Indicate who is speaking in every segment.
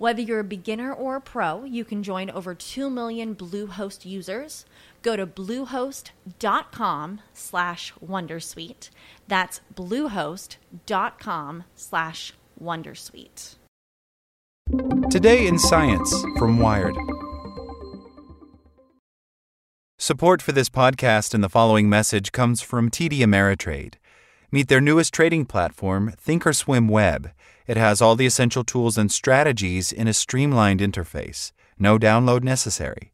Speaker 1: Whether you're a beginner or a pro, you can join over 2 million Bluehost users. Go to bluehost.com slash wondersuite. That's bluehost.com slash wondersuite.
Speaker 2: Today in Science from Wired. Support for this podcast and the following message comes from TD Ameritrade. Meet their newest trading platform, Thinkorswim Web. It has all the essential tools and strategies in a streamlined interface. No download necessary.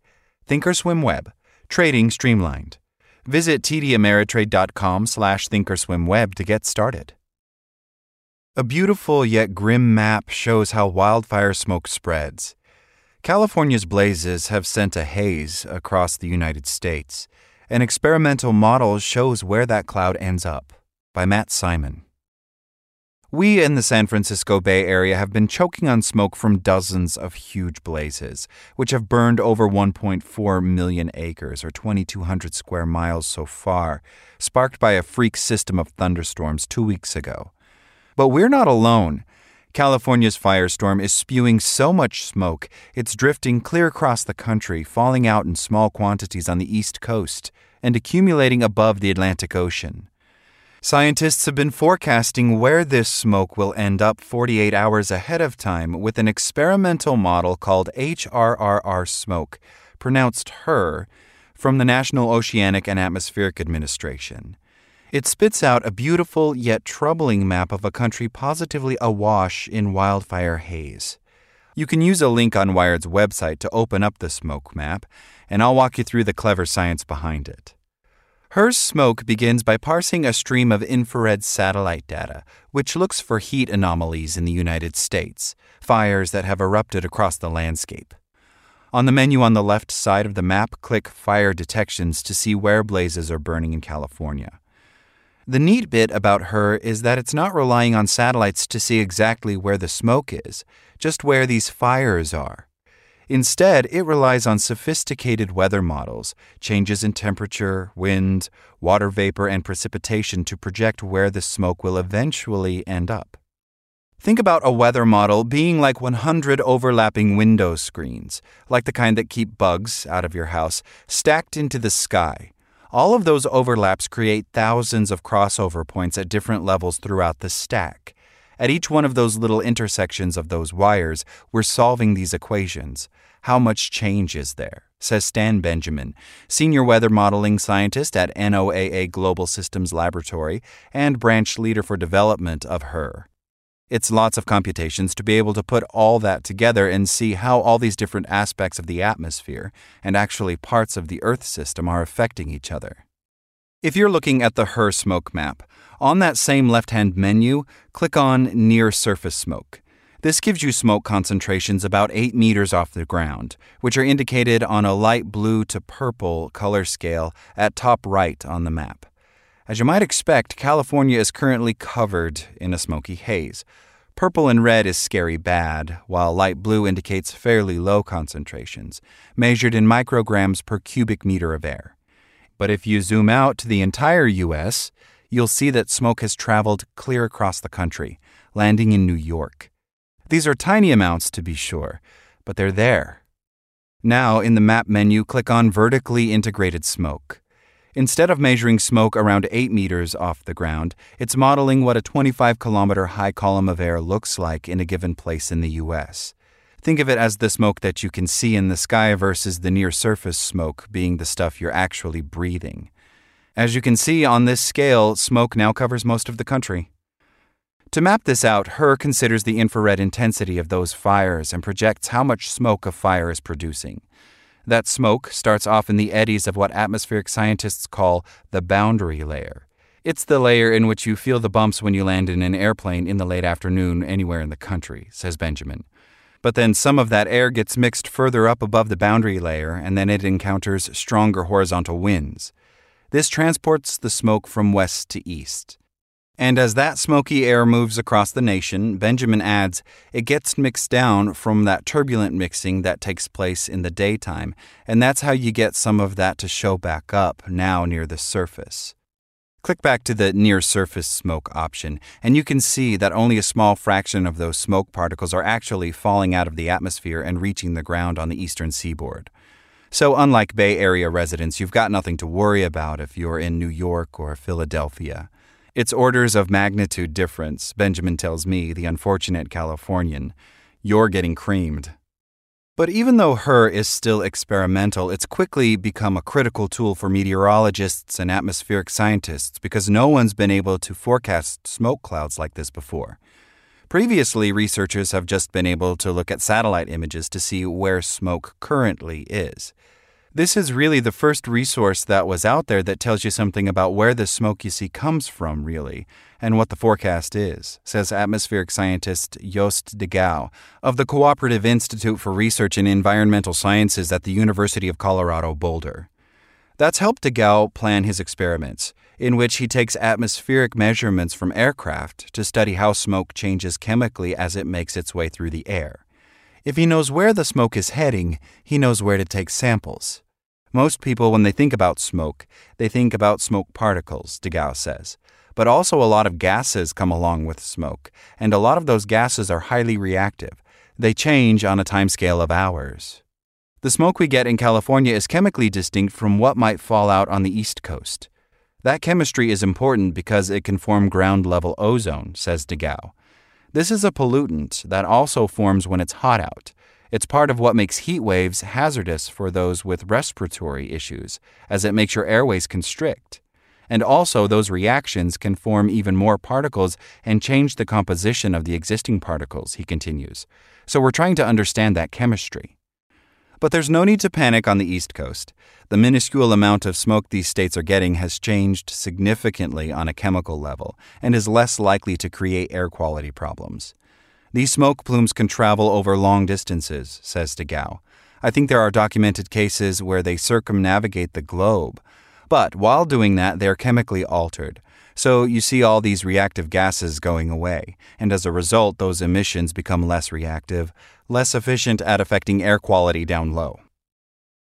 Speaker 2: Thinkorswim Web. Trading streamlined. Visit tdameritrade.com slash thinkorswimweb to get started. A beautiful yet grim map shows how wildfire smoke spreads. California's blazes have sent a haze across the United States. An experimental model shows where that cloud ends up. By Matt Simon. We in the San Francisco Bay Area have been choking on smoke from dozens of huge blazes, which have burned over 1.4 million acres, or 2,200 square miles so far, sparked by a freak system of thunderstorms two weeks ago. But we're not alone. California's firestorm is spewing so much smoke, it's drifting clear across the country, falling out in small quantities on the East Coast, and accumulating above the Atlantic Ocean. Scientists have been forecasting where this smoke will end up 48 hours ahead of time with an experimental model called HRRR smoke, pronounced HER, from the National Oceanic and Atmospheric Administration. It spits out a beautiful yet troubling map of a country positively awash in wildfire haze. You can use a link on Wired's website to open up the smoke map, and I'll walk you through the clever science behind it. HER's smoke begins by parsing a stream of infrared satellite data, which looks for heat anomalies in the United States, fires that have erupted across the landscape. On the menu on the left side of the map, click Fire Detections to see where blazes are burning in California. The neat bit about HER is that it's not relying on satellites to see exactly where the smoke is, just where these fires are. Instead, it relies on sophisticated weather models, changes in temperature, wind, water vapor, and precipitation to project where the smoke will eventually end up. Think about a weather model being like 100 overlapping window screens, like the kind that keep bugs out of your house, stacked into the sky. All of those overlaps create thousands of crossover points at different levels throughout the stack. At each one of those little intersections of those wires, we're solving these equations. How much change is there? Says Stan Benjamin, senior weather modeling scientist at NOAA Global Systems Laboratory and branch leader for development of HER. It's lots of computations to be able to put all that together and see how all these different aspects of the atmosphere and actually parts of the Earth system are affecting each other. If you're looking at the HER smoke map, on that same left hand menu, click on Near Surface Smoke. This gives you smoke concentrations about 8 meters off the ground, which are indicated on a light blue to purple color scale at top right on the map. As you might expect, California is currently covered in a smoky haze. Purple and red is scary bad, while light blue indicates fairly low concentrations, measured in micrograms per cubic meter of air. But if you zoom out to the entire U.S., you'll see that smoke has traveled clear across the country, landing in New York. These are tiny amounts, to be sure, but they're there. Now, in the map menu, click on Vertically Integrated Smoke. Instead of measuring smoke around 8 meters off the ground, it's modeling what a 25 kilometer high column of air looks like in a given place in the U.S. Think of it as the smoke that you can see in the sky versus the near surface smoke being the stuff you're actually breathing. As you can see on this scale, smoke now covers most of the country. To map this out, HRRR considers the infrared intensity of those fires and projects how much smoke a fire is producing. That smoke starts off in the eddies of what atmospheric scientists call the boundary layer. It's the layer in which you feel the bumps when you land in an airplane in the late afternoon anywhere in the country, says Benjamin. But then some of that air gets mixed further up above the boundary layer, and then it encounters stronger horizontal winds. This transports the smoke from west to east. And as that smoky air moves across the nation, Benjamin adds, it gets mixed down from that turbulent mixing that takes place in the daytime, and that's how you get some of that to show back up now near the surface. Click back to the near surface smoke option, and you can see that only a small fraction of those smoke particles are actually falling out of the atmosphere and reaching the ground on the eastern seaboard. So, unlike Bay Area residents, you've got nothing to worry about if you're in New York or Philadelphia. It's orders of magnitude difference, Benjamin tells me, the unfortunate Californian. You're getting creamed. But even though HER is still experimental, it's quickly become a critical tool for meteorologists and atmospheric scientists because no one's been able to forecast smoke clouds like this before. Previously, researchers have just been able to look at satellite images to see where smoke currently is. This is really the first resource that was out there that tells you something about where the smoke you see comes from, really, and what the forecast is, says atmospheric scientist Joost de Gouw of the Cooperative Institute for Research in Environmental Sciences at the University of Colorado Boulder. That's helped de Gouw plan his experiments, in which he takes atmospheric measurements from aircraft to study how smoke changes chemically as it makes its way through the air. If he knows where the smoke is heading, he knows where to take samples. Most people, when they think about smoke, they think about smoke particles, de Gouw says. But also, a lot of gases come along with smoke, and a lot of those gases are highly reactive. They change on a timescale of hours. The smoke we get in California is chemically distinct from what might fall out on the East Coast. That chemistry is important because it can form ground level ozone, says de Gouw. This is a pollutant that also forms when it's hot out. It's part of what makes heat waves hazardous for those with respiratory issues, as it makes your airways constrict. And also, those reactions can form even more particles and change the composition of the existing particles, he continues. So, we're trying to understand that chemistry. But there's no need to panic on the East Coast. The minuscule amount of smoke these states are getting has changed significantly on a chemical level and is less likely to create air quality problems. These smoke plumes can travel over long distances, says de. I think there are documented cases where they circumnavigate the globe. But while doing that, they're chemically altered. So you see all these reactive gases going away, and as a result, those emissions become less reactive, less efficient at affecting air quality down low.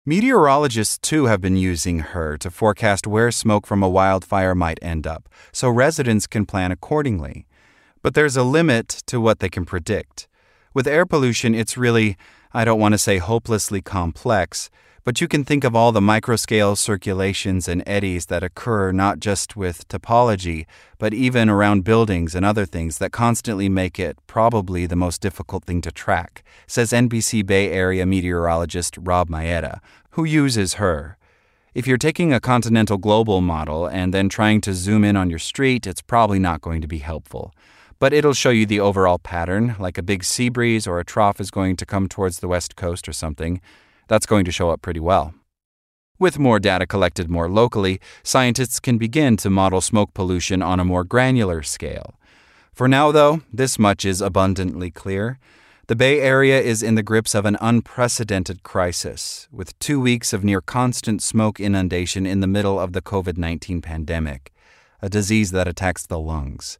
Speaker 2: Meteorologists, too, have been using her to forecast where smoke from a wildfire might end up, so residents can plan accordingly. But there's a limit to what they can predict. With air pollution, it's really, I don't want to say hopelessly complex, but you can think of all the microscale circulations and eddies that occur not just with topology, but even around buildings and other things that constantly make it probably the most difficult thing to track, says NBC Bay Area meteorologist Rob Maeda, who uses her. If you're taking a continental global model and then trying to zoom in on your street, it's probably not going to be helpful but it'll show you the overall pattern, like a big sea breeze or a trough is going to come towards the west coast or something. That's going to show up pretty well. With more data collected more locally, scientists can begin to model smoke pollution on a more granular scale. For now, though, this much is abundantly clear. The Bay Area is in the grips of an unprecedented crisis, with two weeks of near constant smoke inundation in the middle of the COVID 19 pandemic, a disease that attacks the lungs.